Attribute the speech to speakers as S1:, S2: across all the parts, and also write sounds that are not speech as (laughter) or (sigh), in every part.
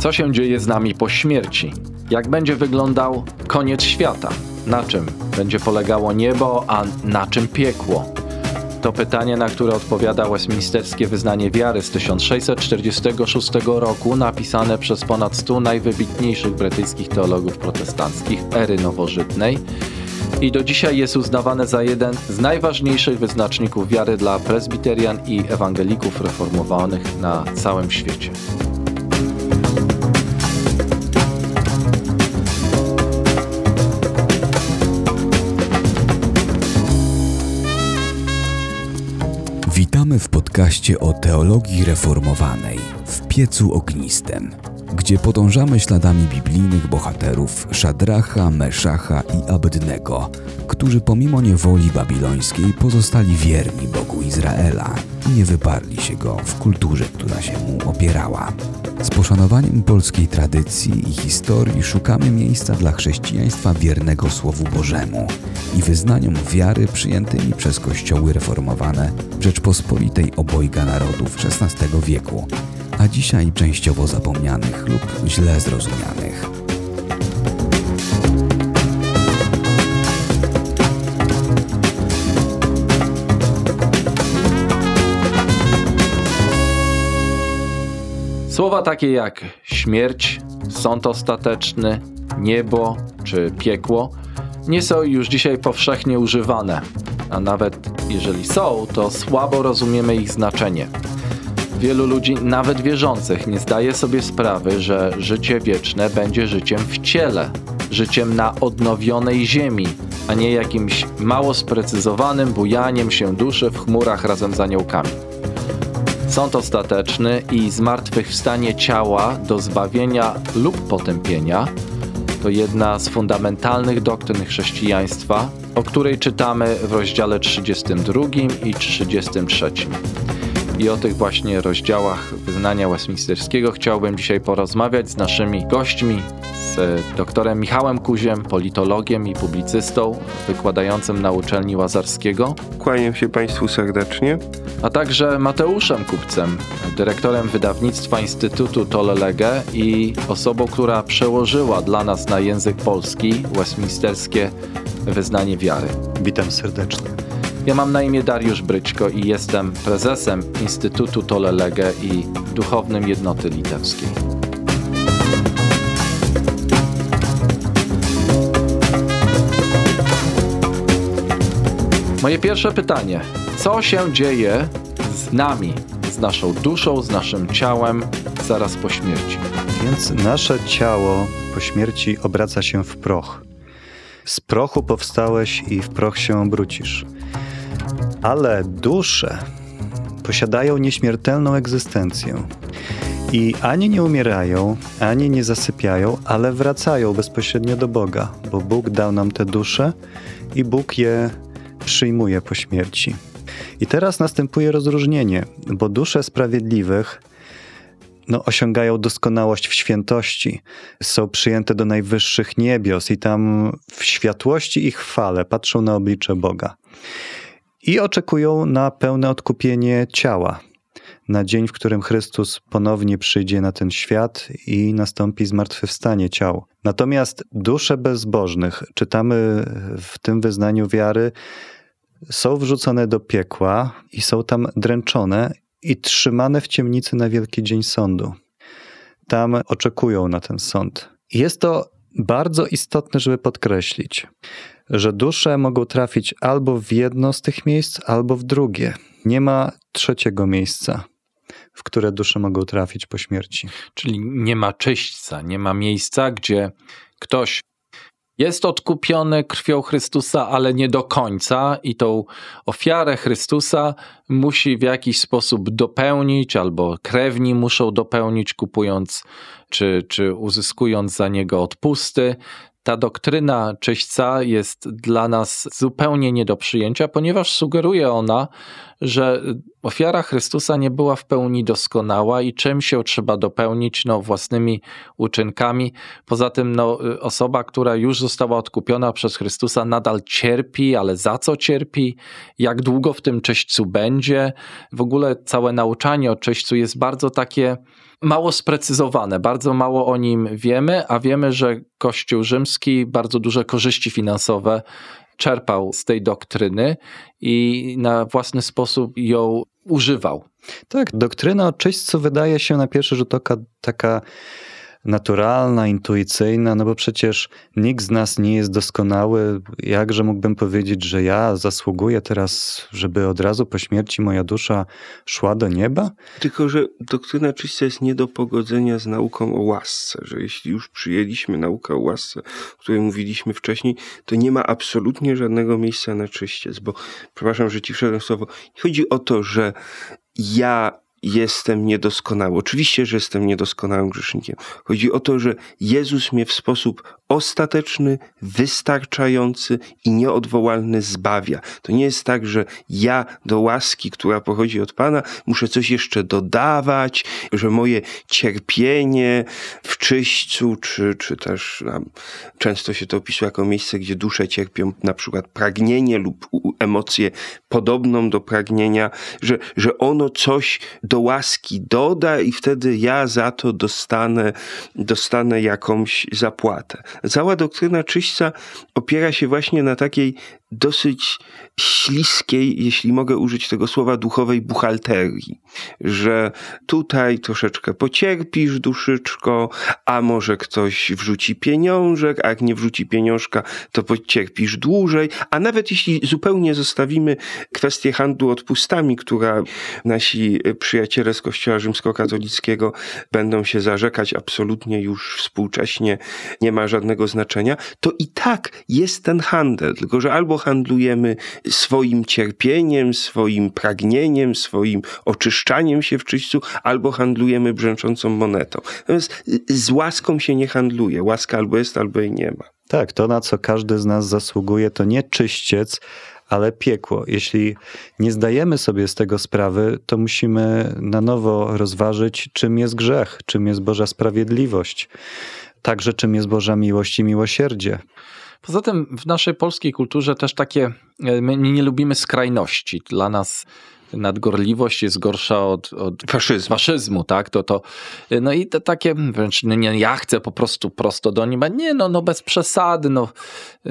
S1: Co się dzieje z nami po śmierci? Jak będzie wyglądał koniec świata? Na czym będzie polegało niebo, a na czym piekło? To pytanie, na które odpowiada Westminsterskie Wyznanie Wiary z 1646 roku, napisane przez ponad 100 najwybitniejszych brytyjskich teologów protestanckich ery nowożytnej i do dzisiaj jest uznawane za jeden z najważniejszych wyznaczników wiary dla prezbiterian i ewangelików reformowanych na całym świecie.
S2: Witamy w podcaście o teologii reformowanej w piecu ognistym, gdzie podążamy śladami biblijnych bohaterów Szadracha, Meszacha i Abednego, którzy pomimo niewoli babilońskiej pozostali wierni Bogu Izraela i nie wyparli się go w kulturze, która się mu opierała. Z poszanowaniem polskiej tradycji i historii szukamy miejsca dla chrześcijaństwa wiernego Słowu Bożemu i wyznaniom wiary przyjętymi przez kościoły reformowane w Rzeczpospolitej obojga narodów XVI wieku, a dzisiaj częściowo zapomnianych lub źle zrozumianych.
S1: Słowa takie jak śmierć, sąd ostateczny, niebo czy piekło nie są już dzisiaj powszechnie używane, a nawet jeżeli są, to słabo rozumiemy ich znaczenie. Wielu ludzi, nawet wierzących, nie zdaje sobie sprawy, że życie wieczne będzie życiem w ciele, życiem na odnowionej ziemi, a nie jakimś mało sprecyzowanym bujaniem się duszy w chmurach razem z aniołkami. Sąd ostateczny i zmartwychwstanie ciała do zbawienia lub potępienia to jedna z fundamentalnych doktryn chrześcijaństwa, o której czytamy w rozdziale 32 i 33. I o tych właśnie rozdziałach wyznania Westminsterskiego chciałbym dzisiaj porozmawiać z naszymi gośćmi, z doktorem Michałem Kuziem, politologiem i publicystą wykładającym na uczelni Łazarskiego.
S3: Kłaniam się Państwu serdecznie.
S1: A także Mateuszem Kupcem, dyrektorem wydawnictwa Instytutu Tolelege i osobą, która przełożyła dla nas na język polski Westminsterskie wyznanie wiary.
S4: Witam serdecznie.
S1: Ja mam na imię Dariusz Bryczko i jestem prezesem Instytutu Tolelege i duchownym jednoty litewskiej. Moje pierwsze pytanie. Co się dzieje z nami, z naszą duszą, z naszym ciałem zaraz po śmierci?
S4: Więc nasze ciało po śmierci obraca się w proch. Z prochu powstałeś i w proch się obrócisz. Ale dusze posiadają nieśmiertelną egzystencję. I ani nie umierają, ani nie zasypiają, ale wracają bezpośrednio do Boga, bo Bóg dał nam te dusze i Bóg je przyjmuje po śmierci. I teraz następuje rozróżnienie, bo dusze sprawiedliwych no, osiągają doskonałość w świętości, są przyjęte do najwyższych niebios i tam w światłości i chwale patrzą na oblicze Boga. I oczekują na pełne odkupienie ciała, na dzień, w którym Chrystus ponownie przyjdzie na ten świat i nastąpi zmartwychwstanie ciał. Natomiast dusze bezbożnych, czytamy w tym wyznaniu wiary, są wrzucone do piekła i są tam dręczone i trzymane w ciemnicy na wielki dzień sądu. Tam oczekują na ten sąd. Jest to bardzo istotne, żeby podkreślić, że dusze mogą trafić albo w jedno z tych miejsc, albo w drugie. Nie ma trzeciego miejsca, w które dusze mogą trafić po śmierci.
S1: Czyli nie ma czyśćca, nie ma miejsca, gdzie ktoś jest odkupiony krwią Chrystusa, ale nie do końca, i tą ofiarę Chrystusa musi w jakiś sposób dopełnić, albo krewni muszą dopełnić, kupując czy, czy uzyskując za niego odpusty. Ta doktryna czyśćca jest dla nas zupełnie nie do przyjęcia, ponieważ sugeruje ona, że ofiara Chrystusa nie była w pełni doskonała i czym się trzeba dopełnić no, własnymi uczynkami. Poza tym no, osoba, która już została odkupiona przez Chrystusa, nadal cierpi, ale za co cierpi? Jak długo w tym czyśćcu będzie? W ogóle całe nauczanie o czyśćcu jest bardzo takie mało sprecyzowane, bardzo mało o nim wiemy, a wiemy, że Kościół rzymski bardzo duże korzyści finansowe czerpał z tej doktryny i na własny sposób ją używał.
S4: Tak, doktryna o czyśćcu wydaje się na pierwszy rzut oka taka naturalna, intuicyjna, no bo przecież nikt z nas nie jest doskonały. Jakże mógłbym powiedzieć, że ja zasługuję teraz, żeby od razu po śmierci moja dusza szła do nieba?
S3: Tylko, że doktryna czysta jest nie do pogodzenia z nauką o łasce, że jeśli już przyjęliśmy naukę o łasce, o której mówiliśmy wcześniej, to nie ma absolutnie żadnego miejsca na czyściec, bo przepraszam, że ci wszedłem słowo. Chodzi o to, że ja jestem niedoskonały. Oczywiście, że jestem niedoskonałym grzesznikiem. Chodzi o to, że Jezus mnie w sposób ostateczny, wystarczający i nieodwołalny zbawia. To nie jest tak, że ja do łaski, która pochodzi od Pana, muszę coś jeszcze dodawać, że moje cierpienie w czyśćcu, czy, czy też często się to opisuje jako miejsce, gdzie dusze cierpią na przykład pragnienie lub emocję podobną do pragnienia, że, że ono coś do łaski doda i wtedy ja za to dostanę, dostanę jakąś zapłatę. Cała doktryna czyśćca opiera się właśnie na takiej dosyć śliskiej, jeśli mogę użyć tego słowa, duchowej buchalterii, że tutaj troszeczkę pocierpisz duszyczko, a może ktoś wrzuci pieniążek, a jak nie wrzuci pieniążka, to pocierpisz dłużej, a nawet jeśli zupełnie zostawimy kwestię handlu odpustami, która nasi przyjaciele z Kościoła Rzymskokatolickiego będą się zarzekać absolutnie już współcześnie, nie ma żadnego znaczenia, to i tak jest ten handel, tylko że albo handlujemy swoim cierpieniem, swoim pragnieniem, swoim oczyszczaniem się w czyśćcu, albo handlujemy brzęczącą monetą. Natomiast z łaską się nie handluje. Łaska albo jest, albo jej nie ma.
S4: Tak, to na co każdy z nas zasługuje, to nie czyściec, ale piekło. Jeśli nie zdajemy sobie z tego sprawy, to musimy na nowo rozważyć, czym jest grzech, czym jest Boża sprawiedliwość, także czym jest Boża miłość i miłosierdzie.
S1: Poza tym w naszej polskiej kulturze też takie, e, my nie lubimy skrajności. Dla nas nadgorliwość jest gorsza od, od
S3: faszyzmu.
S1: faszyzmu, tak? To, to, no i to takie, wręcz no nie, ja chcę po prostu prosto do nieba. Nie, no, no bez przesady, no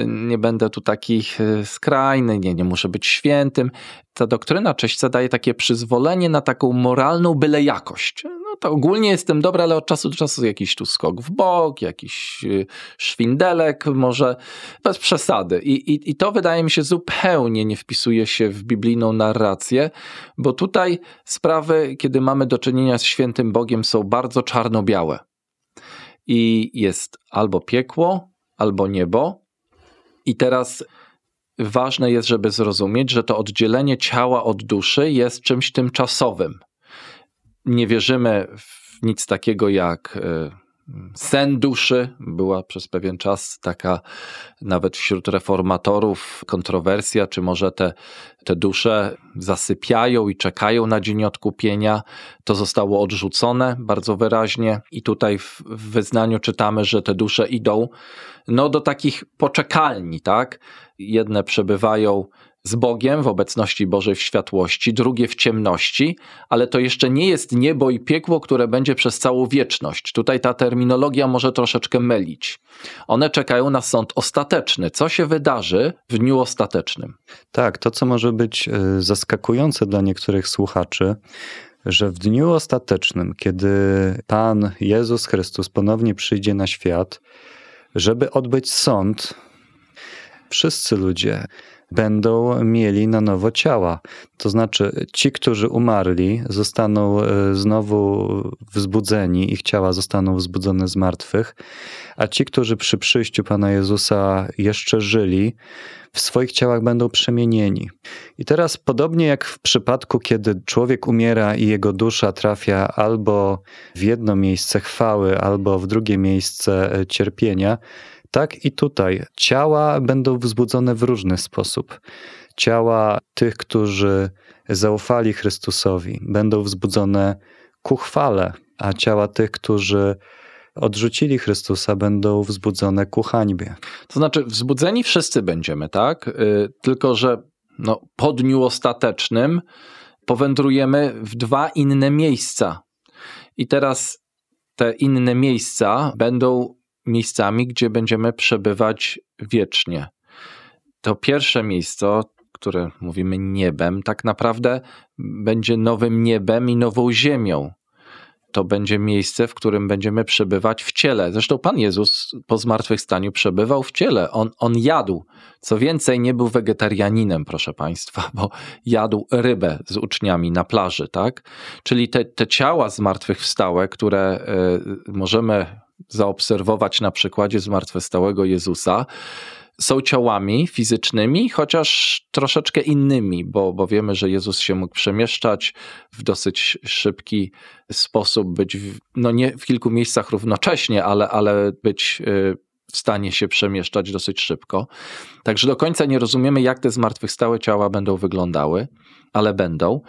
S1: nie będę tu taki e, skrajny, nie, nie muszę być świętym. Ta doktryna czyśćca daje takie przyzwolenie na taką moralną byle jakość no to ogólnie jestem dobry, ale od czasu do czasu jakiś tu skok w bok, jakiś y, szwindelek, może bez przesady. I, i, I to wydaje mi się zupełnie nie wpisuje się w biblijną narrację, bo tutaj sprawy, kiedy mamy do czynienia z świętym Bogiem, są bardzo czarno-białe. I jest albo piekło, albo niebo. I teraz ważne jest, żeby zrozumieć, że to oddzielenie ciała od duszy jest czymś tymczasowym nie wierzymy w nic takiego jak e, sen duszy. Była przez pewien czas taka nawet wśród reformatorów kontrowersja, czy może te, te dusze zasypiają i czekają na dzień odkupienia. To zostało odrzucone bardzo wyraźnie i tutaj w, w wyznaniu czytamy, że te dusze idą no, do takich poczekalni, tak? Jedne przebywają z Bogiem w obecności Bożej w światłości, drugie w ciemności, ale to jeszcze nie jest niebo i piekło, które będzie przez całą wieczność. Tutaj ta terminologia może troszeczkę mylić. One czekają na sąd ostateczny. Co się wydarzy w dniu ostatecznym?
S4: Tak, to co może być e, zaskakujące dla niektórych słuchaczy, że w dniu ostatecznym, kiedy Pan Jezus Chrystus ponownie przyjdzie na świat, żeby odbyć sąd, wszyscy ludzie, będą mieli na nowo ciała. To znaczy, ci, którzy umarli, zostaną e, znowu wzbudzeni, ich ciała zostaną wzbudzone z martwych, a ci, którzy przy przyjściu Pana Jezusa jeszcze żyli, w swoich ciałach będą przemienieni. I teraz, podobnie jak w przypadku, kiedy człowiek umiera i jego dusza trafia albo w jedno miejsce chwały, albo w drugie miejsce e, cierpienia, tak i tutaj ciała będą wzbudzone w różny sposób. Ciała tych, którzy zaufali Chrystusowi, będą wzbudzone ku chwale, a ciała tych, którzy odrzucili Chrystusa, będą wzbudzone ku hańbie.
S1: To znaczy, wzbudzeni wszyscy będziemy, tak? Y, tylko, że no, po dniu ostatecznym powędrujemy w dwa inne miejsca I teraz te inne miejsca będą miejscami, gdzie będziemy przebywać wiecznie. To pierwsze miejsce, które mówimy niebem, tak naprawdę będzie nowym niebem i nową ziemią. To będzie miejsce, w którym będziemy przebywać w ciele. Zresztą Pan Jezus po zmartwychwstaniu przebywał w ciele. On, on jadł. Co więcej, nie był wegetarianinem, proszę Państwa, bo jadł rybę z uczniami na plaży, tak? Czyli te, te ciała zmartwychwstałe, które y, możemy zaobserwować na przykładzie zmartwychwstałego Jezusa, są ciałami fizycznymi, chociaż troszeczkę innymi, bo, bo wiemy, że Jezus się mógł przemieszczać w dosyć szybki sposób, być w, no nie w kilku miejscach równocześnie, ale, ale być y, w stanie się przemieszczać dosyć szybko. Także do końca nie rozumiemy, jak te zmartwychwstałe ciała będą wyglądały, ale będą.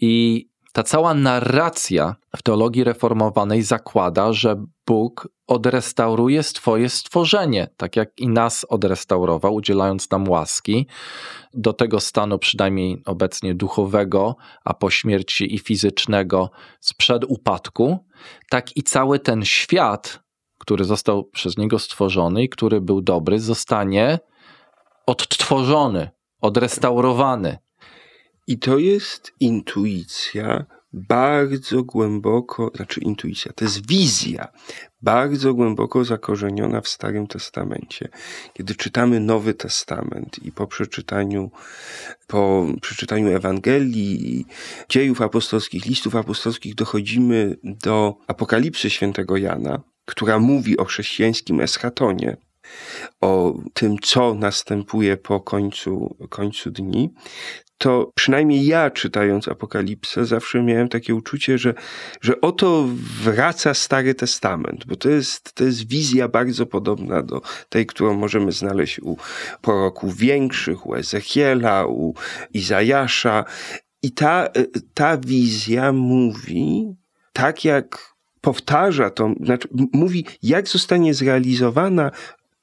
S1: I ta cała narracja w teologii reformowanej zakłada, że Bóg odrestauruje swoje stworzenie, tak jak i nas odrestaurował, udzielając nam łaski do tego stanu, przynajmniej obecnie duchowego, a po śmierci i fizycznego sprzed upadku, tak i cały ten świat, który został przez niego stworzony i który był dobry, zostanie odtworzony, odrestaurowany.
S3: I to jest intuicja bardzo głęboko, znaczy intuicja, to jest wizja bardzo głęboko zakorzeniona w Starym Testamencie. Kiedy czytamy Nowy Testament i po przeczytaniu, po przeczytaniu Ewangelii, dziejów apostolskich, listów apostolskich dochodzimy do Apokalipsy świętego Jana, która mówi o chrześcijańskim eschatonie, o tym, co następuje po końcu, końcu dni, to przynajmniej ja czytając Apokalipsę zawsze miałem takie uczucie, że, że oto wraca Stary Testament, bo to jest, to jest wizja bardzo podobna do tej, którą możemy znaleźć u proroków większych, u Ezechiela, u Izajasza. I ta, ta wizja mówi, tak jak powtarza to, znaczy mówi, jak zostanie zrealizowana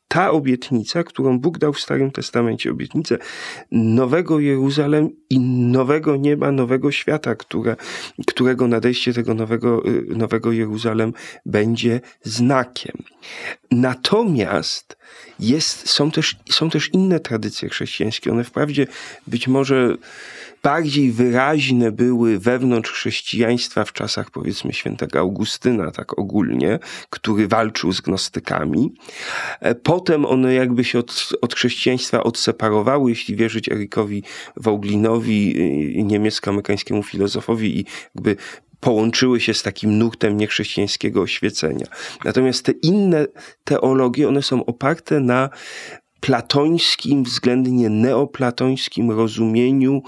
S3: ta obietnica, którą Bóg dał w Starym Testamencie, obietnicę nowego Jeruzalem i nowego nieba, nowego świata, które, którego nadejście tego nowego, y, nowego Jeruzalem będzie znakiem. Natomiast jest, są, też, są też inne tradycje chrześcijańskie. One wprawdzie być może bardziej wyraźne były wewnątrz chrześcijaństwa w czasach powiedzmy świętego Augustyna, tak ogólnie, który walczył z gnostykami. E, potem one jakby się od, od chrześcijaństwa odseparowały, jeśli wierzyć Erikowi Wauglinowi, y, niemiecko-amerykańskiemu filozofowi i jakby połączyły się z takim nurtem niechrześcijańskiego oświecenia. Natomiast te inne teologie, one są oparte na platońskim, względnie neoplatońskim rozumieniu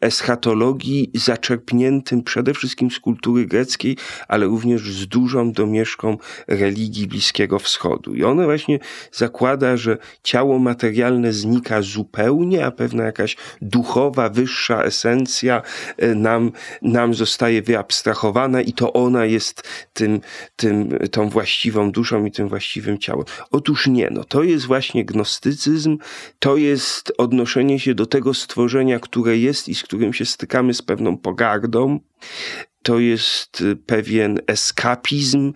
S3: eschatologii, zaczerpniętym przede wszystkim z kultury greckiej, ale również z dużą domieszką religii Bliskiego Wschodu. I ono właśnie zakłada, że ciało materialne znika zupełnie, a pewna jakaś duchowa, wyższa esencja e, nam, nam zostaje wyabstrahowana i to ona jest tym, tym, tą właściwą duszą i tym właściwym ciałem. Otóż nie, no to jest właśnie gnostycyzm, mistycyzm to jest odnoszenie się do tego stworzenia, które jest i z którym się stykamy z pewną pogardą. To jest y, pewien eskapizm,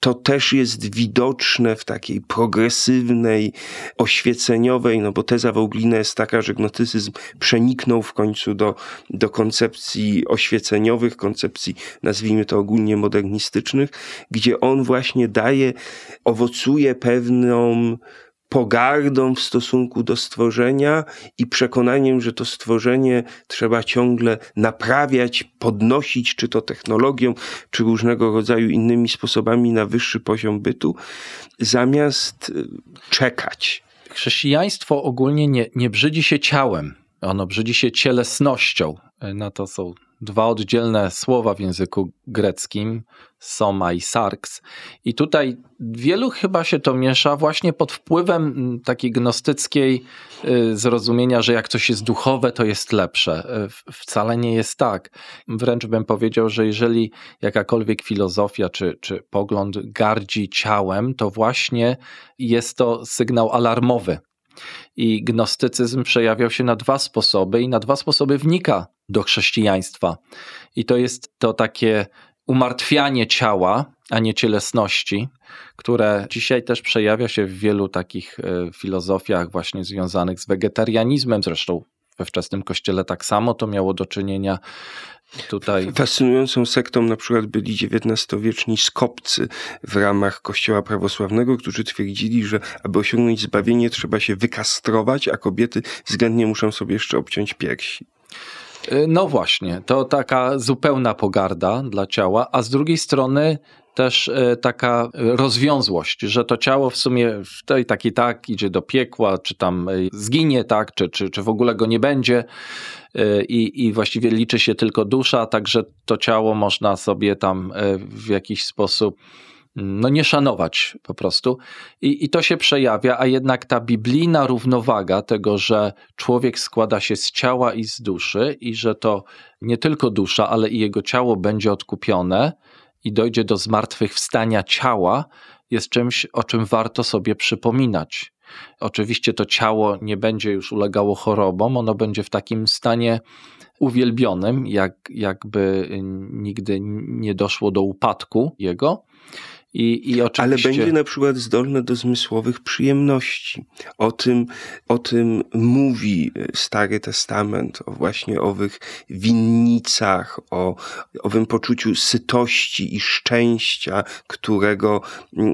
S3: to też jest widoczne w takiej progresywnej, oświeceniowej, no bo teza Wąglina jest taka, że gnotycyzm przeniknął w końcu do, do koncepcji oświeceniowych, koncepcji, nazwijmy to ogólnie modernistycznych, gdzie on właśnie daje, owocuje pewną pogardą w stosunku do stworzenia i przekonaniem, że to stworzenie trzeba ciągle naprawiać, podnosić, czy to technologią, czy różnego rodzaju innymi sposobami na wyższy poziom bytu, zamiast y, czekać.
S1: Chrześcijaństwo ogólnie nie, nie brzydzi się ciałem, ono brzydzi się cielesnością. Na to są dwa oddzielne słowa w języku greckim, soma i sarks. I tutaj wielu chyba się to miesza właśnie pod wpływem takiej gnostyckiej y, zrozumienia, że jak coś jest duchowe, to jest lepsze. Y, wcale nie jest tak. Wręcz bym powiedział, że jeżeli jakakolwiek filozofia czy, czy pogląd gardzi ciałem, to właśnie jest to sygnał alarmowy. I gnostycyzm przejawiał się na dwa sposoby i na dwa sposoby wnika do chrześcijaństwa. I to jest to takie umartwianie ciała, a nie cielesności, które dzisiaj też przejawia się w wielu takich e, filozofiach właśnie związanych z wegetarianizmem, zresztą we wczesnym kościele tak samo to miało do czynienia. Tutaj
S3: Fascynującą sektą na przykład byli XIX-wieczni skopcy w ramach kościoła prawosławnego, którzy twierdzili, że aby osiągnąć zbawienie trzeba się wykastrować, a kobiety względnie muszą sobie jeszcze obciąć piersi.
S1: Y, No właśnie, to taka zupełna pogarda dla ciała, a z drugiej strony też y, taka rozwiązłość, że to ciało w sumie w tej tak i tak idzie do piekła, czy tam y, zginie, tak, czy, czy, czy w ogóle go nie będzie i, i właściwie liczy się tylko dusza, także to ciało można sobie tam w jakiś sposób no nie szanować po prostu. I, I to się przejawia, a jednak ta biblijna równowaga tego, że człowiek składa się z ciała i z duszy i że to nie tylko dusza, ale i jego ciało będzie odkupione i dojdzie do zmartwychwstania ciała, jest czymś, o czym warto sobie przypominać. Oczywiście to ciało nie będzie już ulegało chorobom, ono będzie w takim stanie uwielbionym, jak, jakby nigdy nie doszło do upadku jego. I, i
S3: Ale
S1: oczywiście...
S3: będzie na przykład zdolne do zmysłowych przyjemności. O tym, o tym mówi Stary Testament, o właśnie owych winnicach, o owym poczuciu sytości i szczęścia, którego,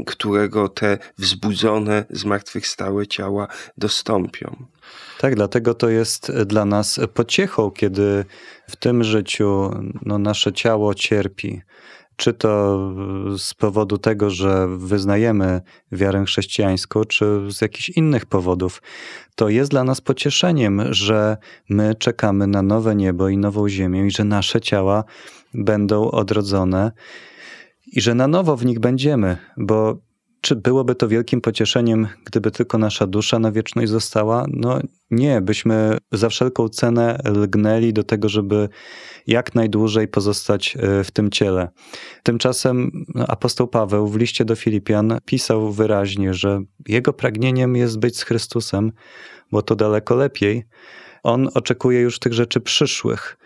S3: którego te wzbudzone, zmartwychwstałe ciała dostąpią.
S4: Tak, dlatego to jest dla nas pociechą, kiedy w tym życiu no, nasze ciało cierpi. Czy to z powodu tego, że wyznajemy wiarę chrześcijańską, czy z jakichś innych powodów, to jest dla nas pocieszeniem, że my czekamy na nowe niebo i nową ziemię i że nasze ciała będą odrodzone i że na nowo w nich będziemy, bo czy byłoby to wielkim pocieszeniem, gdyby tylko nasza dusza na wieczność została? No nie, byśmy za wszelką cenę lgnęli do tego, żeby jak najdłużej pozostać e, w tym ciele. Tymczasem apostoł Paweł w liście do Filipian pisał wyraźnie, że jego pragnieniem jest być z Chrystusem, bo to daleko lepiej. On oczekuje już tych rzeczy przyszłych.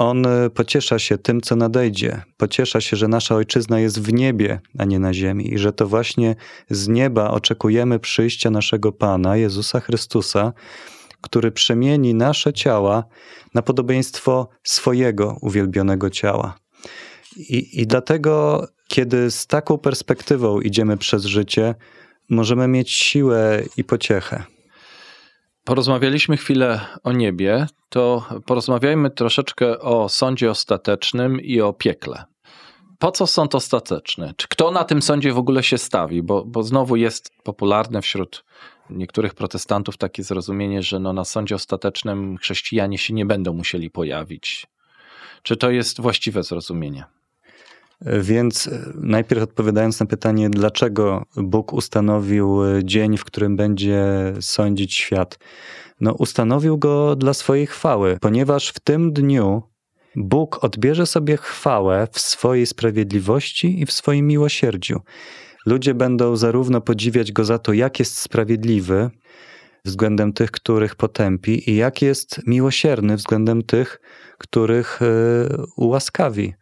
S4: On e, pociesza się tym, co nadejdzie. Pociesza się, że nasza ojczyzna jest w niebie, a nie na ziemi, i że to właśnie z nieba oczekujemy przyjścia naszego Pana, Jezusa Chrystusa, który przemieni nasze ciała na podobieństwo swojego uwielbionego ciała. I, I dlatego, kiedy z taką perspektywą idziemy przez życie, możemy mieć siłę i pociechę.
S1: Porozmawialiśmy chwilę o niebie, to porozmawiajmy troszeczkę o sądzie ostatecznym i o piekle. Po co sąd ostateczny? Czy kto na tym sądzie w ogóle się stawi? Bo, bo znowu jest popularne wśród niektórych protestantów takie zrozumienie, że no na sądzie ostatecznym chrześcijanie się nie będą musieli pojawić. Czy to jest właściwe zrozumienie?
S4: Więc najpierw odpowiadając na pytanie, dlaczego Bóg ustanowił dzień, w którym będzie sądzić świat. No, ustanowił go dla swojej chwały, ponieważ w tym dniu Bóg odbierze sobie chwałę w swojej sprawiedliwości i w swoim miłosierdziu. Ludzie będą zarówno podziwiać go za to, jak jest sprawiedliwy względem tych, których potępi, i jak jest miłosierny względem tych, których ułaskawi.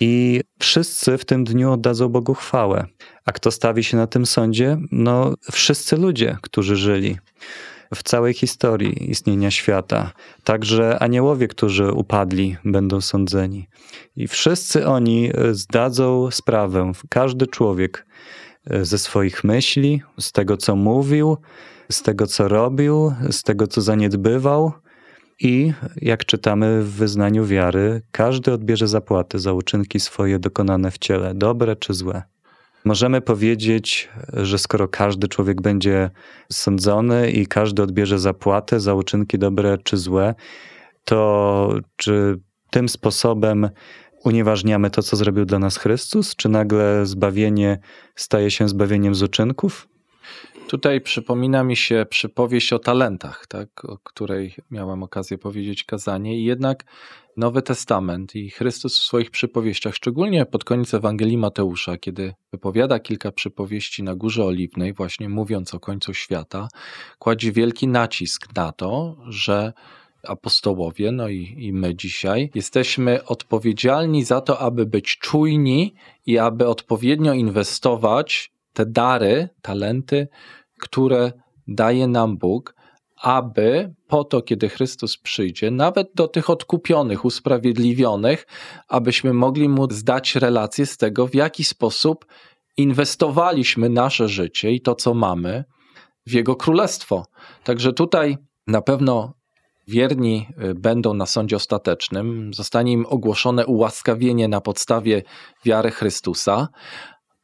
S4: I wszyscy w tym dniu oddadzą Bogu chwałę. A kto stawi się na tym sądzie? No, wszyscy ludzie, którzy żyli w całej historii istnienia świata. Także aniołowie, którzy upadli, będą sądzeni. I wszyscy oni zdadzą sprawę, każdy człowiek ze swoich myśli, z tego, co mówił, z tego, co robił, z tego, co zaniedbywał. I jak czytamy w wyznaniu wiary, każdy odbierze zapłaty za uczynki swoje dokonane w ciele, dobre czy złe. Możemy powiedzieć, że skoro każdy człowiek będzie sądzony i każdy odbierze zapłatę za uczynki dobre czy złe, to czy tym sposobem unieważniamy to, co zrobił dla nas Chrystus? Czy nagle zbawienie staje się zbawieniem z uczynków?
S1: Tutaj przypomina mi się przypowieść o talentach, tak, o której miałem okazję powiedzieć kazanie. I jednak Nowy Testament i Chrystus w swoich przypowieściach, szczególnie pod koniec Ewangelii Mateusza, kiedy wypowiada kilka przypowieści na Górze Oliwnej, właśnie mówiąc o końcu świata, kładzie wielki nacisk na to, że apostołowie, no i, i my dzisiaj, jesteśmy odpowiedzialni za to, aby być czujni i aby odpowiednio inwestować te dary, talenty, które daje nam Bóg, aby po to, kiedy Chrystus przyjdzie, nawet do tych odkupionych, usprawiedliwionych, abyśmy mogli mu zdać relację z tego, w jaki sposób inwestowaliśmy nasze życie i to, co mamy, w Jego Królestwo. Także tutaj na pewno wierni y, będą na sądzie ostatecznym, zostanie im ogłoszone ułaskawienie na podstawie wiary Chrystusa,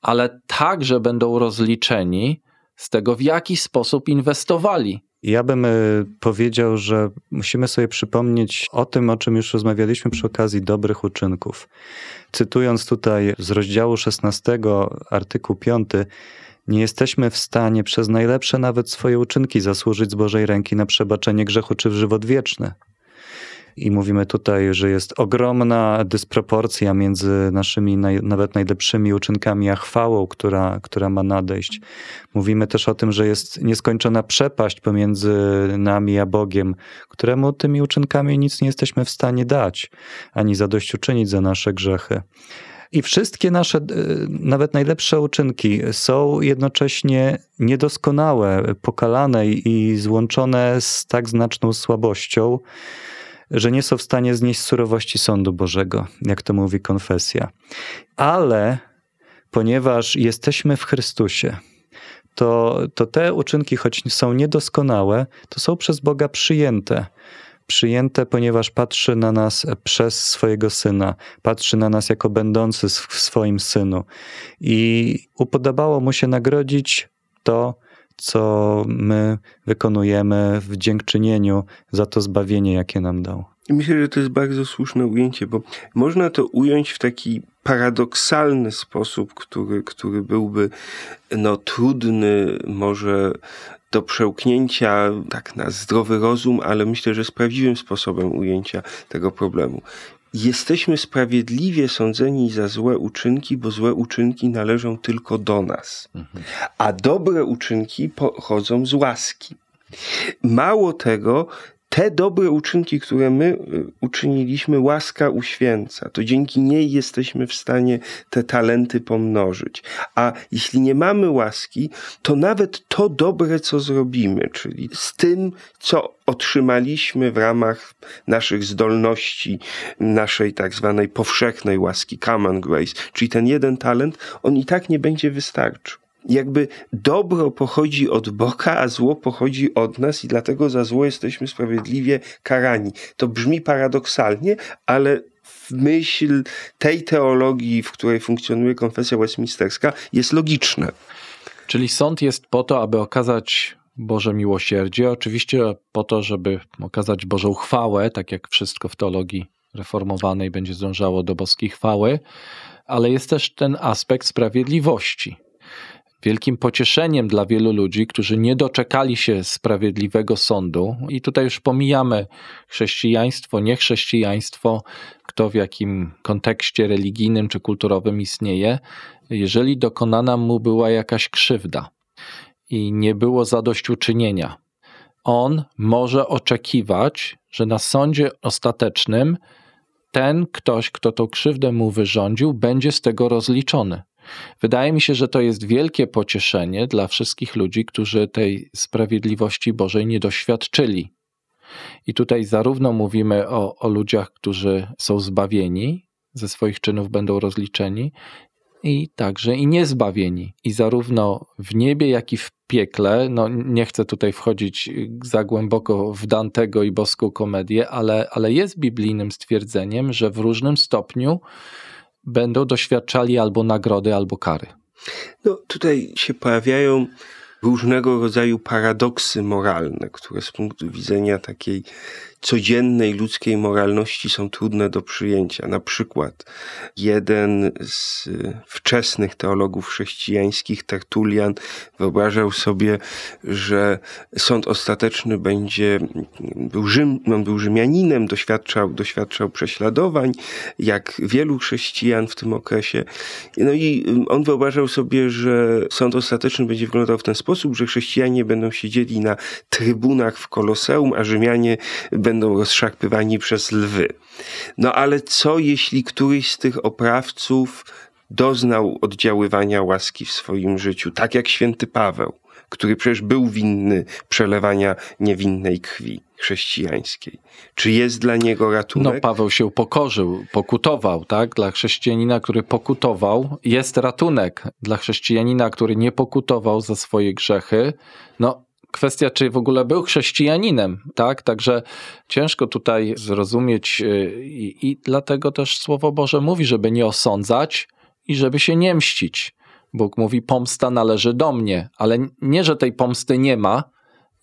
S1: ale także będą rozliczeni z tego, w jaki sposób inwestowali.
S4: Ja bym y, powiedział, że musimy sobie przypomnieć o tym, o czym już rozmawialiśmy przy okazji dobrych uczynków. Cytując tutaj z rozdziału 16, artykuł 5, nie jesteśmy w stanie przez najlepsze nawet swoje uczynki zasłużyć z Bożej ręki na przebaczenie grzechu czy w żywot wieczny. I mówimy tutaj, że jest ogromna dysproporcja między naszymi naj, nawet najlepszymi uczynkami a chwałą, która, która ma nadejść. Mówimy też o tym, że jest nieskończona przepaść pomiędzy nami a Bogiem, któremu tymi uczynkami nic nie jesteśmy w stanie dać, ani zadośćuczynić za nasze grzechy. I wszystkie nasze, e, nawet najlepsze uczynki są jednocześnie niedoskonałe, pokalane i złączone z tak znaczną słabością, że nie są w stanie znieść surowości sądu Bożego, jak to mówi konfesja. Ale ponieważ jesteśmy w Chrystusie, to, to te uczynki, choć są niedoskonałe, to są przez Boga przyjęte przyjęte, ponieważ patrzy na nas przez swojego syna, patrzy na nas jako będący w swoim synu. I upodobało mu się nagrodzić to, co my wykonujemy w dziękczynieniu za to zbawienie, jakie nam dał.
S3: Myślę, że to jest bardzo słuszne ujęcie, bo można to ująć w taki paradoksalny sposób, który, który byłby no, trudny może do przełknięcia tak na zdrowy rozum, ale myślę, że z prawdziwym sposobem ujęcia tego problemu. Jesteśmy sprawiedliwie sądzeni za złe uczynki, bo złe uczynki należą tylko do nas, a dobre uczynki pochodzą z łaski. Mało tego, te dobre uczynki, które my y, uczyniliśmy, łaska uświęca. To dzięki niej jesteśmy w stanie te talenty pomnożyć. A jeśli nie mamy łaski, to nawet to dobre, co zrobimy, czyli z tym, co otrzymaliśmy w ramach naszych zdolności, naszej tak zwanej powszechnej łaski, common grace, czyli ten jeden talent, on i tak nie będzie wystarczył jakby dobro pochodzi od Boga, a zło pochodzi od nas i dlatego za zło jesteśmy sprawiedliwie karani. To brzmi paradoksalnie, ale w myśl tej teologii, w której funkcjonuje konfesja westminsterska, jest logiczne.
S1: Czyli sąd jest po to, aby okazać Boże miłosierdzie, oczywiście po to, żeby okazać Bożą chwałę, tak jak wszystko w teologii reformowanej będzie zdążało do boskiej chwały, ale jest też ten aspekt sprawiedliwości wielkim pocieszeniem dla wielu ludzi, którzy nie doczekali się sprawiedliwego sądu. I tutaj już pomijamy chrześcijaństwo, niechrześcijaństwo, kto w jakim kontekście religijnym czy kulturowym istnieje, jeżeli dokonana mu była jakaś krzywda i nie było zadośćuczynienia. On może oczekiwać, że na sądzie ostatecznym ten ktoś, kto tą krzywdę mu wyrządził, będzie z tego rozliczony. Wydaje mi się, że to jest wielkie pocieszenie dla wszystkich ludzi, którzy tej sprawiedliwości Bożej nie doświadczyli. I tutaj zarówno mówimy o, o ludziach, którzy są zbawieni, ze swoich czynów będą rozliczeni, i także i niezbawieni. I zarówno w niebie, jak i w piekle, no nie chcę tutaj wchodzić za głęboko w Dantego i boską komedię, ale, ale jest biblijnym stwierdzeniem, że w różnym stopniu będą doświadczali albo nagrody, albo kary.
S3: No tutaj się pojawiają różnego rodzaju paradoksy moralne, które z punktu widzenia takiej codziennej ludzkiej moralności są trudne do przyjęcia. Na przykład jeden z wczesnych teologów chrześcijańskich, Tertulian, wyobrażał sobie, że sąd ostateczny będzie, był, Rzym, on był Rzymianinem, doświadczał, doświadczał prześladowań, jak wielu chrześcijan w tym okresie. No i on wyobrażał sobie, że sąd ostateczny będzie wyglądał w ten sposób, sposób, że chrześcijanie będą siedzieli na trybunach w Koloseum, a Rzymianie będą rozszarpywani przez lwy. No ale co jeśli któryś z tych oprawców doznał oddziaływania łaski w swoim życiu, tak jak święty Paweł, który przecież był winny przelewania niewinnej krwi chrześcijańskiej. Czy jest dla niego
S1: No,
S3: ratunek?
S1: Paweł się upokorzył, pokutował, tak? Dla chrześcijanina, który pokutował, jest ratunek. Dla chrześcijanina, który nie pokutował za swoje grzechy, no, kwestia, czy w ogóle był chrześcijaninem, tak? Także ciężko tutaj zrozumieć y, i, i dlatego też Słowo Boże mówi, żeby nie osądzać i żeby się nie mścić. Bóg mówi, pomsta należy do mnie, ale nie, że tej pomsty nie ma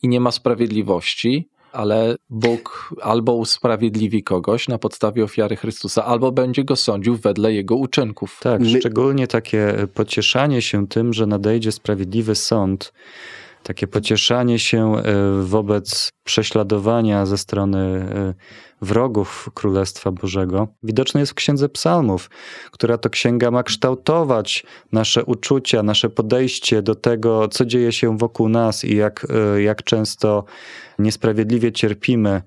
S1: i nie ma sprawiedliwości, ale Bóg albo usprawiedliwi kogoś na podstawie ofiary Chrystusa, albo będzie go sądził wedle jego uczynków.
S4: Tak,
S3: My-
S4: szczególnie takie pocieszanie się tym, że nadejdzie sprawiedliwy sąd, takie pocieszanie się e, wobec prześladowania ze strony e, wrogów Królestwa Bożego, widoczne jest w Księdze Psalmów, która to księga ma kształtować nasze uczucia, nasze podejście do tego, co dzieje się wokół nas i jak, e, jak często niesprawiedliwie cierpimy.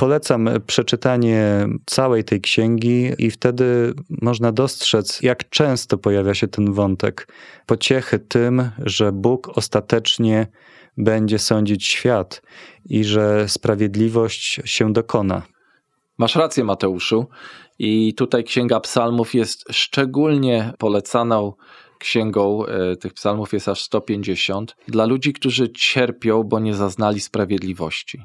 S4: Polecam przeczytanie całej tej księgi, i wtedy można dostrzec, jak często pojawia się ten wątek pociechy tym, że Bóg ostatecznie będzie sądzić świat i że sprawiedliwość się dokona.
S1: Masz rację, Mateuszu. I tutaj Księga Psalmów jest szczególnie polecaną księgą. e, Tych psalmów jest aż 150 dla ludzi, którzy cierpią, bo nie zaznali sprawiedliwości.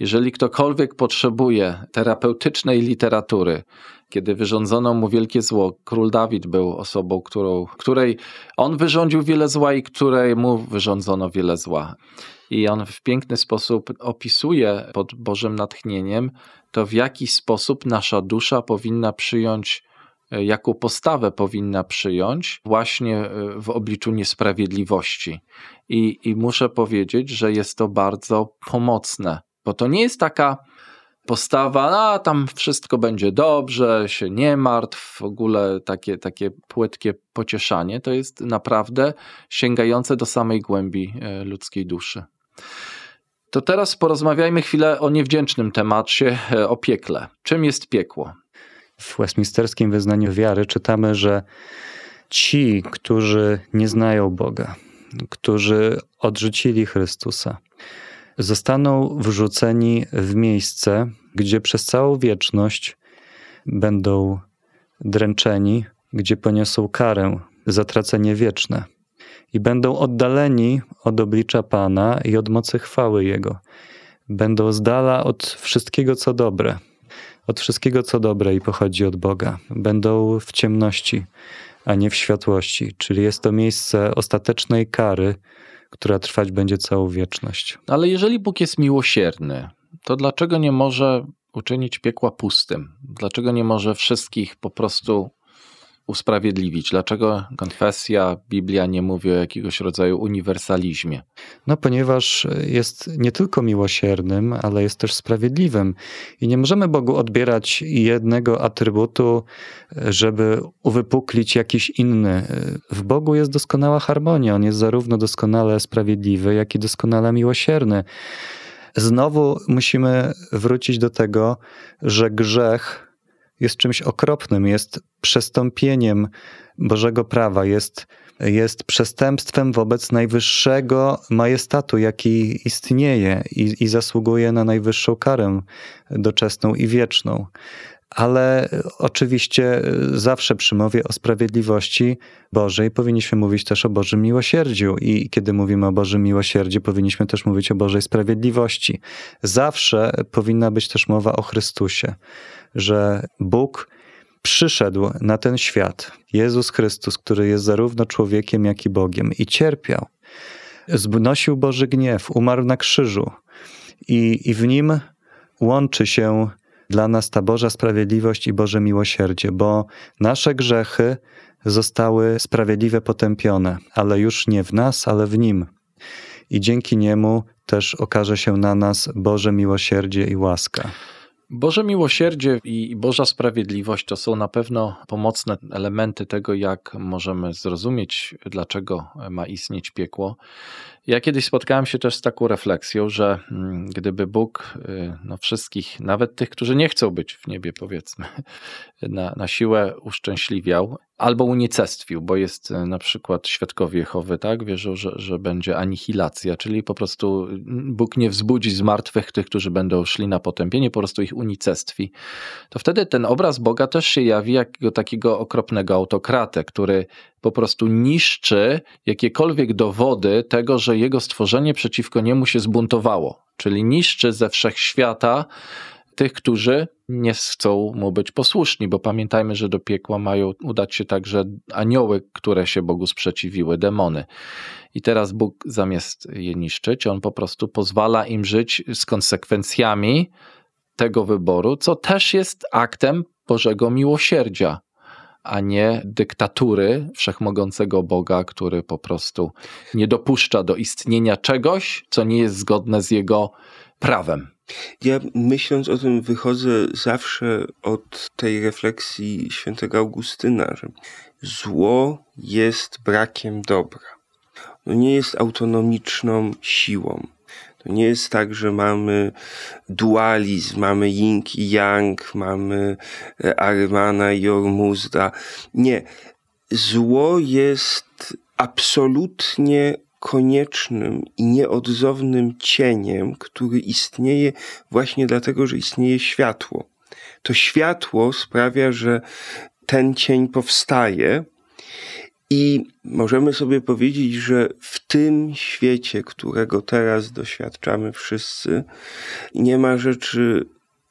S1: Jeżeli ktokolwiek potrzebuje terapeutycznej literatury, kiedy wyrządzono mu wielkie zło, król Dawid był osobą, którą, której on wyrządził wiele zła i której mu wyrządzono wiele zła. I on w piękny sposób opisuje pod Bożym natchnieniem to, w jaki sposób nasza dusza powinna przyjąć, e, jaką postawę powinna przyjąć właśnie e, w obliczu niesprawiedliwości. I, I muszę powiedzieć, że jest to bardzo pomocne, bo to nie jest taka postawa, a tam wszystko będzie dobrze, się nie martw, w ogóle takie, takie płytkie pocieszanie, to jest naprawdę sięgające do samej głębi e, ludzkiej duszy. To teraz porozmawiajmy chwilę o niewdzięcznym temacie, e, o piekle. Czym jest piekło?
S4: W Westminsterskim wyznaniu wiary czytamy, że ci, którzy nie znają Boga, którzy odrzucili Chrystusa, zostaną wrzuceni w miejsce, gdzie przez całą wieczność będą dręczeni, gdzie poniosą karę, zatracenie wieczne i będą oddaleni od oblicza Pana i od mocy chwały Jego. Będą z dala od wszystkiego, co dobre, od wszystkiego, co dobre i pochodzi od Boga. Będą w ciemności, a nie w światłości, czyli jest to miejsce ostatecznej kary, która trwać będzie całą wieczność.
S1: Ale jeżeli Bóg jest miłosierny, to dlaczego nie może uczynić piekła pustym? Dlaczego nie może wszystkich po prostu usprawiedliwić? Dlaczego konfesja, Biblia nie mówi o jakiegoś rodzaju uniwersalizmie?
S4: No, ponieważ jest nie tylko miłosiernym, ale jest też sprawiedliwym. I nie możemy Bogu odbierać jednego atrybutu, żeby uwypuklić jakiś inny. W Bogu jest doskonała harmonia. On jest zarówno doskonale sprawiedliwy, jak i doskonale miłosierny. Znowu musimy wrócić do tego, że grzech jest czymś okropnym, jest przestąpieniem Bożego prawa, jest, jest przestępstwem wobec najwyższego majestatu, jaki istnieje i, i zasługuje na najwyższą karę doczesną i wieczną. Ale oczywiście zawsze przy mowie o sprawiedliwości Bożej powinniśmy mówić też o Bożym miłosierdziu. I kiedy mówimy o Bożym miłosierdziu, powinniśmy też mówić o Bożej sprawiedliwości. Zawsze powinna być też mowa o Chrystusie, że Bóg przyszedł na ten świat, Jezus Chrystus, który jest zarówno człowiekiem, jak i Bogiem, i cierpiał. Znosił Boży gniew, umarł na krzyżu, i, i w nim łączy się dla nas ta Boża sprawiedliwość i Boże miłosierdzie, bo nasze grzechy zostały sprawiedliwie potępione, ale już nie w nas, ale w nim. I dzięki niemu też okaże się na nas Boże miłosierdzie i łaska.
S1: Boże miłosierdzie i Boża sprawiedliwość to są na pewno pomocne elementy tego, jak możemy zrozumieć, dlaczego ma istnieć piekło. Ja kiedyś spotkałem się też z taką refleksją, że mm, gdyby Bóg y, no wszystkich, nawet tych, którzy nie chcą być w niebie, powiedzmy, (laughs) na, na siłę uszczęśliwiał, albo unicestwił, bo jest y, na przykład świadkowie Jehowy, tak, wierzą, że, że będzie anihilacja, czyli po prostu Bóg nie wzbudzi z martwych tych, którzy będą szli na potępienie, po prostu ich unicestwi. To wtedy ten obraz Boga też się jawi jako takiego okropnego autokratę, który po prostu niszczy jakiekolwiek dowody tego, że jego stworzenie przeciwko niemu się zbuntowało. Czyli niszczy ze wszechświata tych, którzy nie chcą mu być posłuszni, bo pamiętajmy, że do piekła mają udać się także anioły, które się Bogu sprzeciwiły, demony. I teraz Bóg zamiast je niszczyć, on po prostu pozwala im żyć z konsekwencjami tego wyboru, co też jest aktem Bożego miłosierdzia a nie dyktatury wszechmogącego Boga, który po prostu nie dopuszcza do istnienia czegoś, co nie jest zgodne z jego prawem.
S3: Ja myśląc o tym wychodzę zawsze od tej refleksji świętego Augustyna, że zło jest brakiem dobra. No nie jest autonomiczną siłą. To nie jest tak, że mamy dualizm, mamy yin i yang, mamy e, Arymana i Ormuzda. Nie. Zło jest absolutnie koniecznym i nieodzownym cieniem, który istnieje właśnie dlatego, że istnieje światło. To światło sprawia, że ten cień powstaje, i możemy sobie powiedzieć, że w tym świecie, którego teraz doświadczamy wszyscy, nie ma rzeczy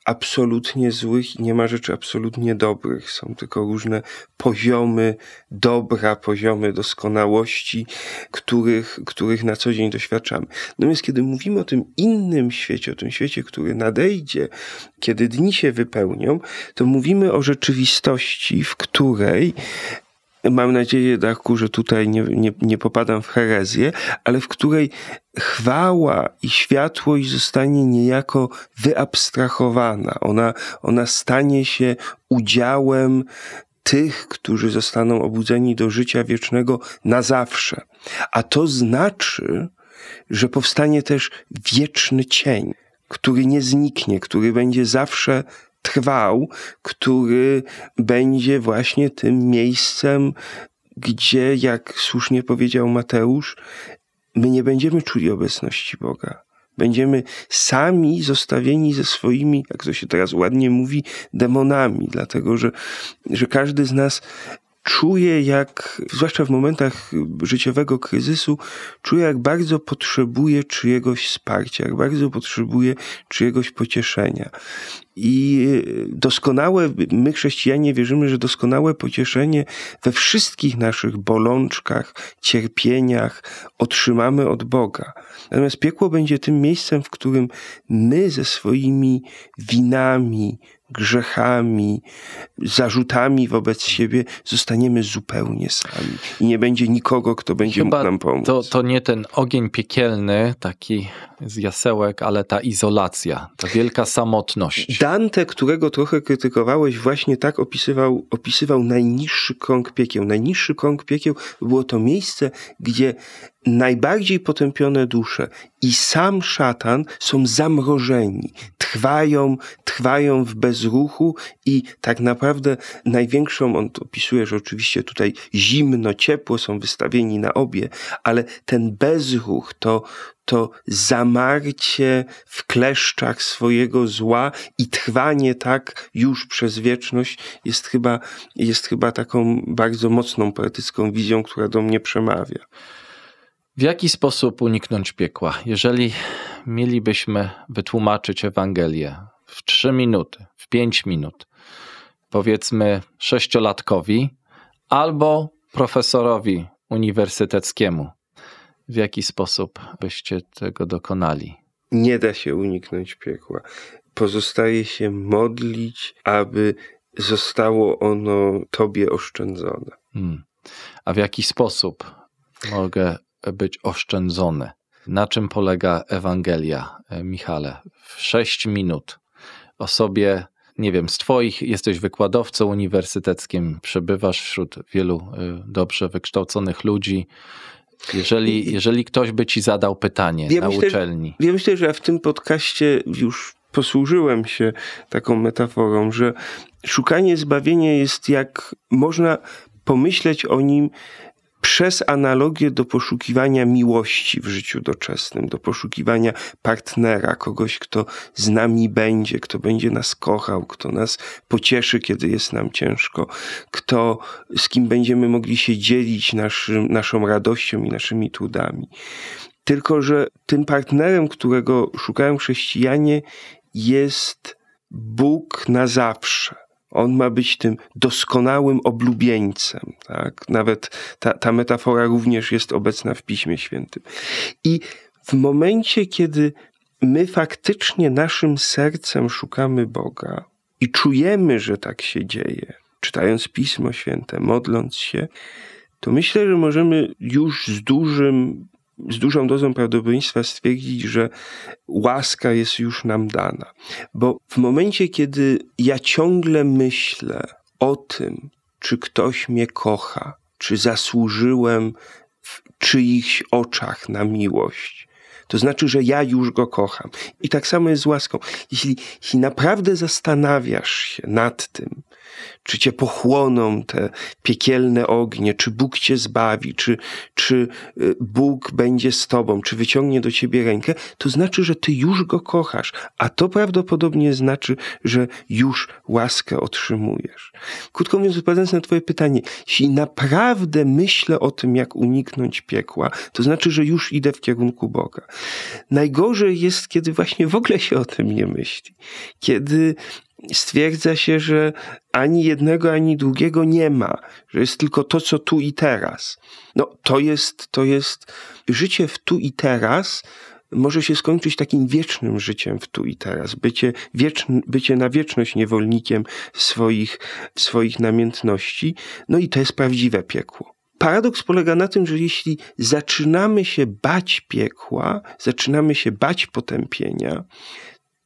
S3: absolutnie złych i nie ma rzeczy absolutnie dobrych. Są tylko różne poziomy dobra, poziomy doskonałości, których, których na co dzień doświadczamy. Natomiast kiedy mówimy o tym innym świecie, o tym świecie, który nadejdzie, kiedy dni się wypełnią, to mówimy o rzeczywistości, w której mam nadzieję, Darku, że tutaj nie, nie, nie popadam w herezję, ale w której chwała i światłość zostanie niejako wyabstrahowana. Ona, ona stanie się udziałem tych, którzy zostaną obudzeni do życia wiecznego na zawsze. A to znaczy, że powstanie też wieczny cień, który nie zniknie, który będzie zawsze trwał, który będzie właśnie tym miejscem, gdzie, jak słusznie powiedział Mateusz, my nie będziemy czuli obecności Boga. Będziemy sami zostawieni ze swoimi, jak to się teraz ładnie mówi, demonami, dlatego że, że każdy z nas czuję, jak, zwłaszcza w momentach życiowego kryzysu, czuję, jak bardzo potrzebuję czyjegoś wsparcia, jak bardzo potrzebuję czyjegoś pocieszenia. I doskonałe, my chrześcijanie wierzymy, że doskonałe pocieszenie we wszystkich naszych bolączkach, cierpieniach otrzymamy od Boga. Natomiast piekło będzie tym miejscem, w którym my ze swoimi winami, grzechami, zarzutami wobec siebie zostaniemy zupełnie sami. I nie będzie nikogo, kto będzie
S1: Chyba
S3: mógł nam pomóc.
S1: To, to nie ten ogień piekielny, taki z jasełek, ale ta izolacja, ta wielka samotność.
S3: Dante, którego trochę krytykowałeś, właśnie tak opisywał, opisywał najniższy krąg piekieł. Najniższy krąg piekieł było to miejsce, gdzie najbardziej potępione dusze i sam szatan są zamrożeni, trwają, trwają w bezruchu i tak naprawdę największą, on opisuje, że oczywiście tutaj zimno, ciepło są wystawieni na obie, ale ten bezruch, to, to zamarcie w kleszczach swojego zła i trwanie tak już przez wieczność jest chyba, jest chyba taką bardzo mocną poetycką wizją, która do mnie przemawia.
S1: W jaki sposób uniknąć piekła? Jeżeli mielibyśmy wytłumaczyć Ewangelię w trzy minuty, w pięć minut, powiedzmy sześciolatkowi albo profesorowi uniwersyteckiemu, w jaki sposób byście tego dokonali?
S3: Nie da się uniknąć piekła. Pozostaje się modlić, aby zostało ono Tobie oszczędzone.
S1: Hmm. A w jaki sposób mogę być oszczędzony? Na czym polega Ewangelia, e, Michale? W sześć minut osobie, nie wiem, z Twoich, jesteś wykładowcą uniwersyteckim, przebywasz wśród wielu y, dobrze wykształconych ludzi. Jeżeli, jeżeli ktoś by ci zadał pytanie
S3: Ja
S1: na
S3: myślę,
S1: uczelni,
S3: Ja myślę, że w tym podcaście już posłużyłem się taką metaforą, że szukanie zbawienia jest jak można pomyśleć o nim przez analogię do poszukiwania miłości w życiu doczesnym, do poszukiwania partnera, kogoś, kto z nami będzie, kto będzie nas kochał, kto nas pocieszy, kiedy jest nam ciężko, kto, z kim będziemy mogli się dzielić naszym, naszą radością i naszymi trudami. Tylko, że tym partnerem, którego szukają chrześcijanie, jest Bóg na zawsze. On ma być tym doskonałym oblubieńcem. Tak? Nawet ta, ta metafora również jest obecna w Piśmie Świętym. I w momencie, kiedy my faktycznie naszym sercem szukamy Boga i czujemy, że tak się dzieje, czytając Pismo Święte, modląc się, to myślę, że możemy już z dużym z dużą dozą prawdopodobieństwa stwierdzić, że łaska jest już nam dana. Bo w momencie, kiedy ja ciągle myślę o tym, czy ktoś mnie kocha, czy zasłużyłem w czyichś oczach na miłość, to znaczy, że ja już go kocham. I tak samo jest z łaską. Jeśli, jeśli naprawdę zastanawiasz się nad tym, czy cię pochłoną te piekielne ognie, czy Bóg cię zbawi, czy, czy y, Bóg będzie z tobą, czy wyciągnie do ciebie rękę, to znaczy, że ty już go kochasz, a to prawdopodobnie znaczy, że już łaskę otrzymujesz. Krótko mówiąc, odpowiadając na twoje pytanie, jeśli naprawdę myślę o tym, jak uniknąć piekła, to znaczy, że już idę w kierunku Boga. Najgorzej jest, kiedy właśnie w ogóle się o tym nie myśli. Kiedy stwierdza się, że ani jednego, ani drugiego nie ma, że jest tylko to, co tu i teraz. No, to jest, to jest życie w tu i teraz może się skończyć takim wiecznym życiem w tu i teraz, bycie, wieczn, bycie na wieczność niewolnikiem swoich, swoich namiętności. No i to jest prawdziwe piekło. Paradoks polega na tym, że jeśli zaczynamy się bać piekła, zaczynamy się bać potępienia,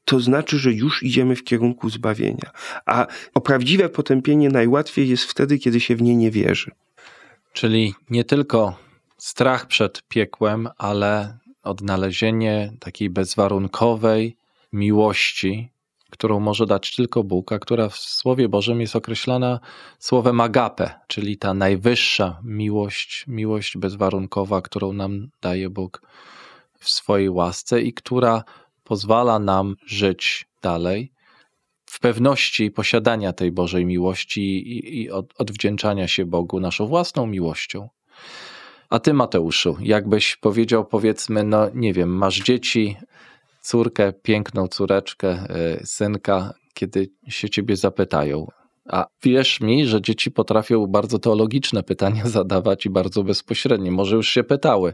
S3: to znaczy, że już idziemy w kierunku zbawienia. A o prawdziwe potępienie najłatwiej jest wtedy, kiedy się w nie nie wierzy.
S1: czyli nie tylko strach przed piekłem, ale odnalezienie takiej bezwarunkowej miłości, którą może dać tylko Bóg, a która w Słowie Bożym jest określana słowem agape, czyli ta najwyższa miłość, miłość bezwarunkowa, którą nam daje Bóg w swojej łasce i która pozwala nam żyć dalej w pewności posiadania tej Bożej miłości i, i od, odwdzięczania się Bogu naszą własną miłością. A ty, Mateuszu, jakbyś powiedział, powiedzmy, no nie wiem, masz dzieci, córkę, piękną córeczkę, y, synka, kiedy się ciebie zapytają. A wierz mi, że dzieci potrafią bardzo teologiczne pytania (laughs) zadawać i bardzo bezpośrednie. Może już się pytały.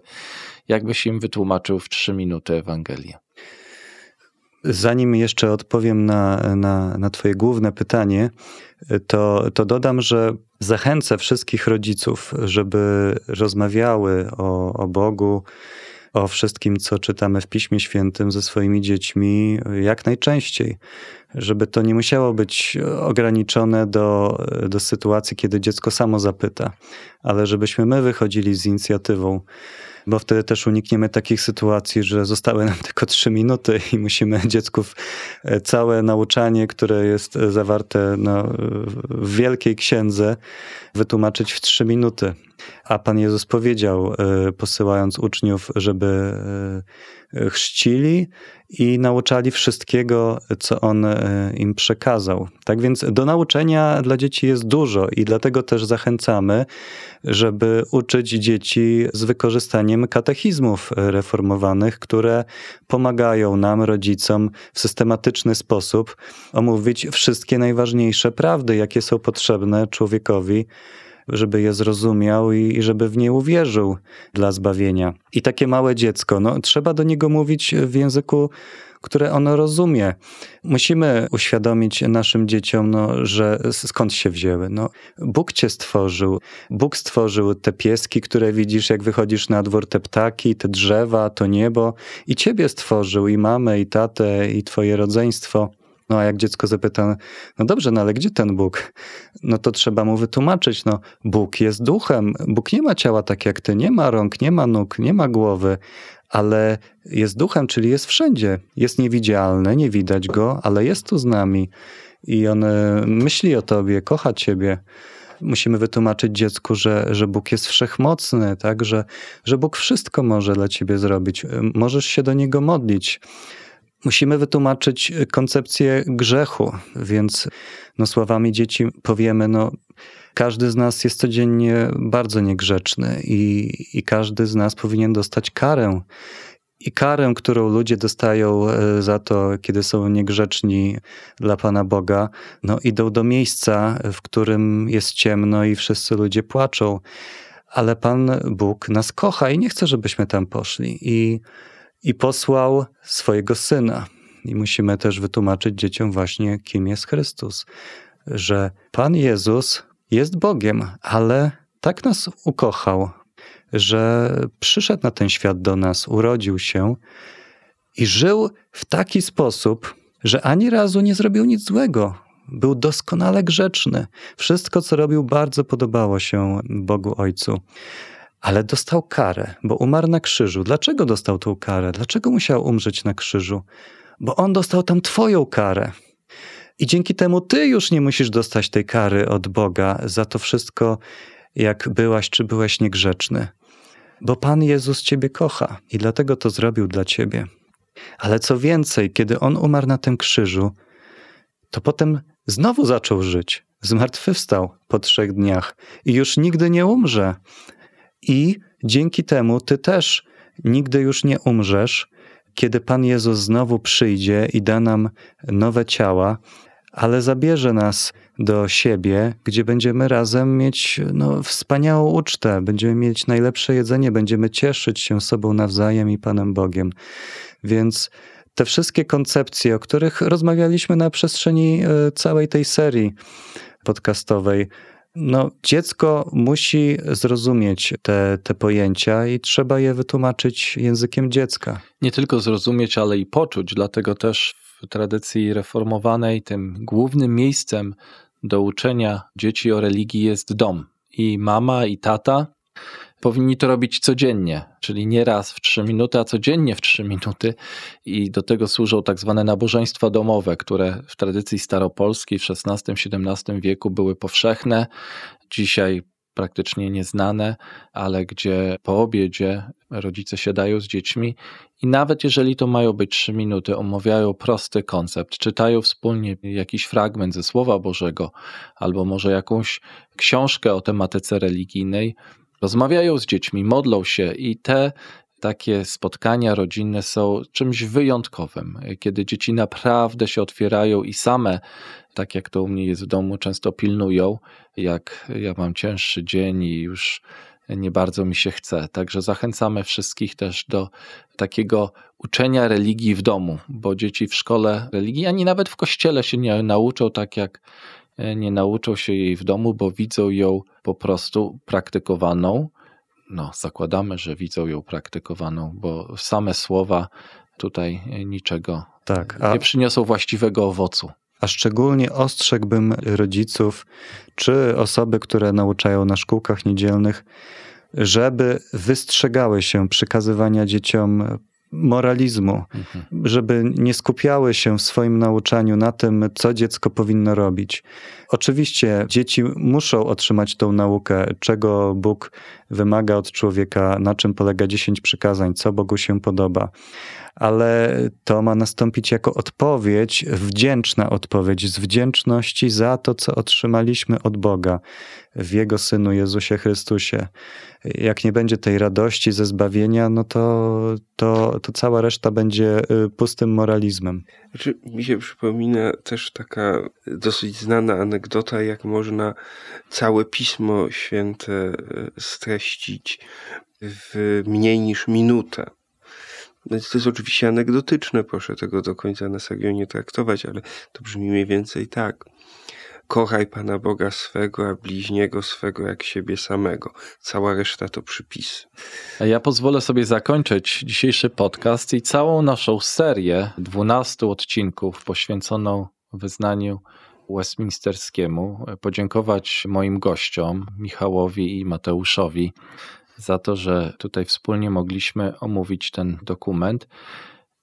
S1: Jakbyś im wytłumaczył w trzy minuty Ewangelię?
S4: Zanim jeszcze odpowiem na, na, na Twoje główne pytanie, to, to dodam, że zachęcę wszystkich rodziców, żeby rozmawiały o, o Bogu, o wszystkim, co czytamy w Piśmie Świętym ze swoimi dziećmi jak najczęściej. Żeby to nie musiało być ograniczone do, do sytuacji, kiedy dziecko samo zapyta, ale żebyśmy my wychodzili z inicjatywą bo wtedy też unikniemy takich sytuacji, że zostały nam tylko trzy minuty i musimy dziecków całe nauczanie, które jest zawarte no, w wielkiej księdze, wytłumaczyć w trzy minuty. A Pan Jezus powiedział, posyłając uczniów, żeby chrzcili i nauczali wszystkiego, co On im przekazał. Tak więc do nauczenia dla dzieci jest dużo i dlatego też zachęcamy, żeby uczyć dzieci z wykorzystaniem katechizmów reformowanych, które pomagają nam, rodzicom, w systematyczny sposób omówić wszystkie najważniejsze prawdy, jakie są potrzebne człowiekowi żeby je zrozumiał i, żeby w nie uwierzył dla zbawienia. I takie małe dziecko, no, trzeba do niego mówić w języku, które ono rozumie. Musimy uświadomić naszym dzieciom, no, że skąd się wzięły. No, Bóg cię stworzył. Bóg stworzył te pieski, które widzisz, jak wychodzisz na dwór, te ptaki, te drzewa, to niebo. I ciebie stworzył, i mamę, i tatę, i twoje rodzeństwo. No a jak dziecko zapyta, no dobrze, no ale gdzie ten Bóg? No to trzeba mu wytłumaczyć, no Bóg jest duchem, Bóg nie ma ciała tak jak ty, nie ma rąk, nie ma nóg, nie ma głowy, ale jest duchem, czyli jest wszędzie. Jest niewidzialny, nie widać go, ale jest tu z nami i on e, myśli o tobie, kocha ciebie. Musimy wytłumaczyć dziecku, że, że Bóg jest wszechmocny, tak? że, że Bóg wszystko może dla ciebie zrobić. Możesz się do niego modlić. Musimy wytłumaczyć koncepcję grzechu, więc no, słowami dzieci powiemy, no, każdy z nas jest codziennie bardzo niegrzeczny i, i każdy z nas powinien dostać karę. I karę, którą ludzie dostają e, za to, kiedy są niegrzeczni dla Pana Boga, no idą do miejsca, w którym jest ciemno i wszyscy ludzie płaczą. Ale Pan Bóg nas kocha i nie chce, żebyśmy tam poszli. I, i posłał swojego Syna. I musimy też wytłumaczyć dzieciom właśnie, kim jest Chrystus. Że Pan Jezus jest Bogiem, ale tak nas ukochał, że przyszedł na ten świat do nas, urodził się i żył w taki sposób, że ani razu nie zrobił nic złego. Był doskonale grzeczny. Wszystko, co robił, bardzo podobało się Bogu Ojcu. Ale dostał karę, bo umarł na krzyżu. Dlaczego dostał tą karę? Dlaczego musiał umrzeć na krzyżu? Bo on dostał tam Twoją karę. I dzięki temu Ty już nie musisz dostać tej kary od Boga za to wszystko, jak byłaś czy byłeś niegrzeczny. Bo Pan Jezus Ciebie kocha i dlatego to zrobił dla Ciebie. Ale co więcej, kiedy On umarł na tym krzyżu, to potem znowu zaczął żyć. Zmartwychwstał po trzech dniach i już nigdy nie umrze. I dzięki temu Ty też nigdy już nie umrzesz, kiedy Pan Jezus znowu przyjdzie i da nam nowe ciała, ale zabierze nas do siebie, gdzie będziemy razem mieć no, wspaniałą ucztę, będziemy mieć najlepsze jedzenie, będziemy cieszyć się sobą nawzajem i Panem Bogiem. Więc te wszystkie koncepcje, o których rozmawialiśmy na przestrzeni e, całej tej serii podcastowej, no, dziecko musi zrozumieć te, te pojęcia i trzeba je wytłumaczyć językiem dziecka.
S1: Nie tylko zrozumieć, ale i poczuć. Dlatego też w tradycji reformowanej tym głównym miejscem do uczenia dzieci o religii jest dom. I mama, i tata powinni to robić codziennie, czyli nie raz w trzy minuty, a codziennie w trzy minuty. I do tego służą tak zwane nabożeństwa domowe, które w tradycji staropolskiej w XVI-XVII wieku były powszechne. Dzisiaj praktycznie nieznane, ale gdzie po obiedzie rodzice siadają z dziećmi i nawet jeżeli to mają być trzy minuty, omawiają prosty koncept, czytają wspólnie jakiś fragment ze Słowa Bożego albo może jakąś książkę o tematyce religijnej, rozmawiają z dziećmi, modlą się i te takie spotkania rodzinne są czymś wyjątkowym, kiedy dzieci naprawdę się otwierają i same, tak jak to u mnie jest w domu, często pilnują, jak ja mam cięższy dzień i już nie bardzo mi się chce. Także zachęcamy wszystkich też do takiego uczenia religii w domu, bo dzieci w szkole religii, ani nawet w kościele się nie nauczą tak jak nie nauczą się jej w domu, bo widzą ją po prostu praktykowaną. No, zakładamy, że widzą ją praktykowaną, bo same słowa tutaj niczego
S4: tak, a...
S1: nie przyniosą właściwego owocu.
S4: A szczególnie ostrzegłbym rodziców czy osoby, które nauczają na szkółkach niedzielnych, żeby wystrzegały się przykazywania dzieciom moralizmu, mhm. żeby nie skupiały się w swoim nauczaniu na tym, co dziecko powinno robić. Oczywiście dzieci muszą otrzymać tą naukę, czego Bóg wymaga od człowieka, na czym polega dziesięć przykazań, co Bogu się podoba ale to ma nastąpić jako odpowiedź, wdzięczna odpowiedź, z wdzięczności za to, co otrzymaliśmy od Boga w Jego Synu Jezusie Chrystusie. Jak nie będzie tej radości ze zbawienia, no to, to, to cała reszta będzie y, pustym moralizmem.
S3: Znaczy, mi się przypomina też taka dosyć znana anegdota, jak można całe Pismo Święte y, streścić w mniej niż minutę. No to jest oczywiście anegdotyczne, proszę tego do końca na serio nie traktować, ale to brzmi mniej więcej tak. Kochaj Pana Boga swego, a bliźniego swego jak siebie samego. Cała reszta to przypis.
S1: Ja pozwolę sobie zakończyć dzisiejszy podcast i całą naszą serię 12 odcinków poświęconą wyznaniu westminsterskiemu, podziękować moim gościom, Michałowi i Mateuszowi, za to, że tutaj wspólnie mogliśmy omówić ten dokument.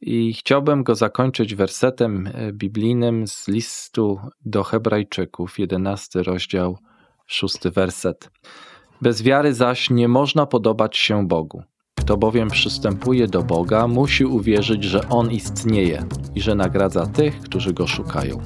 S1: I chciałbym go zakończyć wersetem biblijnym z listu do Hebrajczyków, 11 rozdział, 6 werset. Bez wiary zaś nie można podobać się Bogu. Kto bowiem przystępuje do Boga, musi uwierzyć, że On istnieje i że nagradza tych, którzy Go szukają.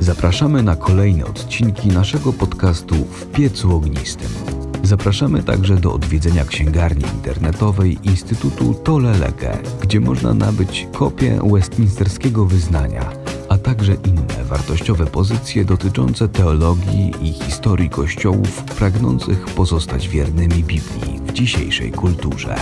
S2: Zapraszamy na kolejne odcinki naszego podcastu W piecu ognistym. Zapraszamy także do odwiedzenia księgarni internetowej Instytutu Tolelege, gdzie można nabyć kopię westminsterskiego wyznania, a także inne wartościowe pozycje dotyczące teologii i historii kościołów pragnących pozostać wiernymi Biblii w dzisiejszej kulturze.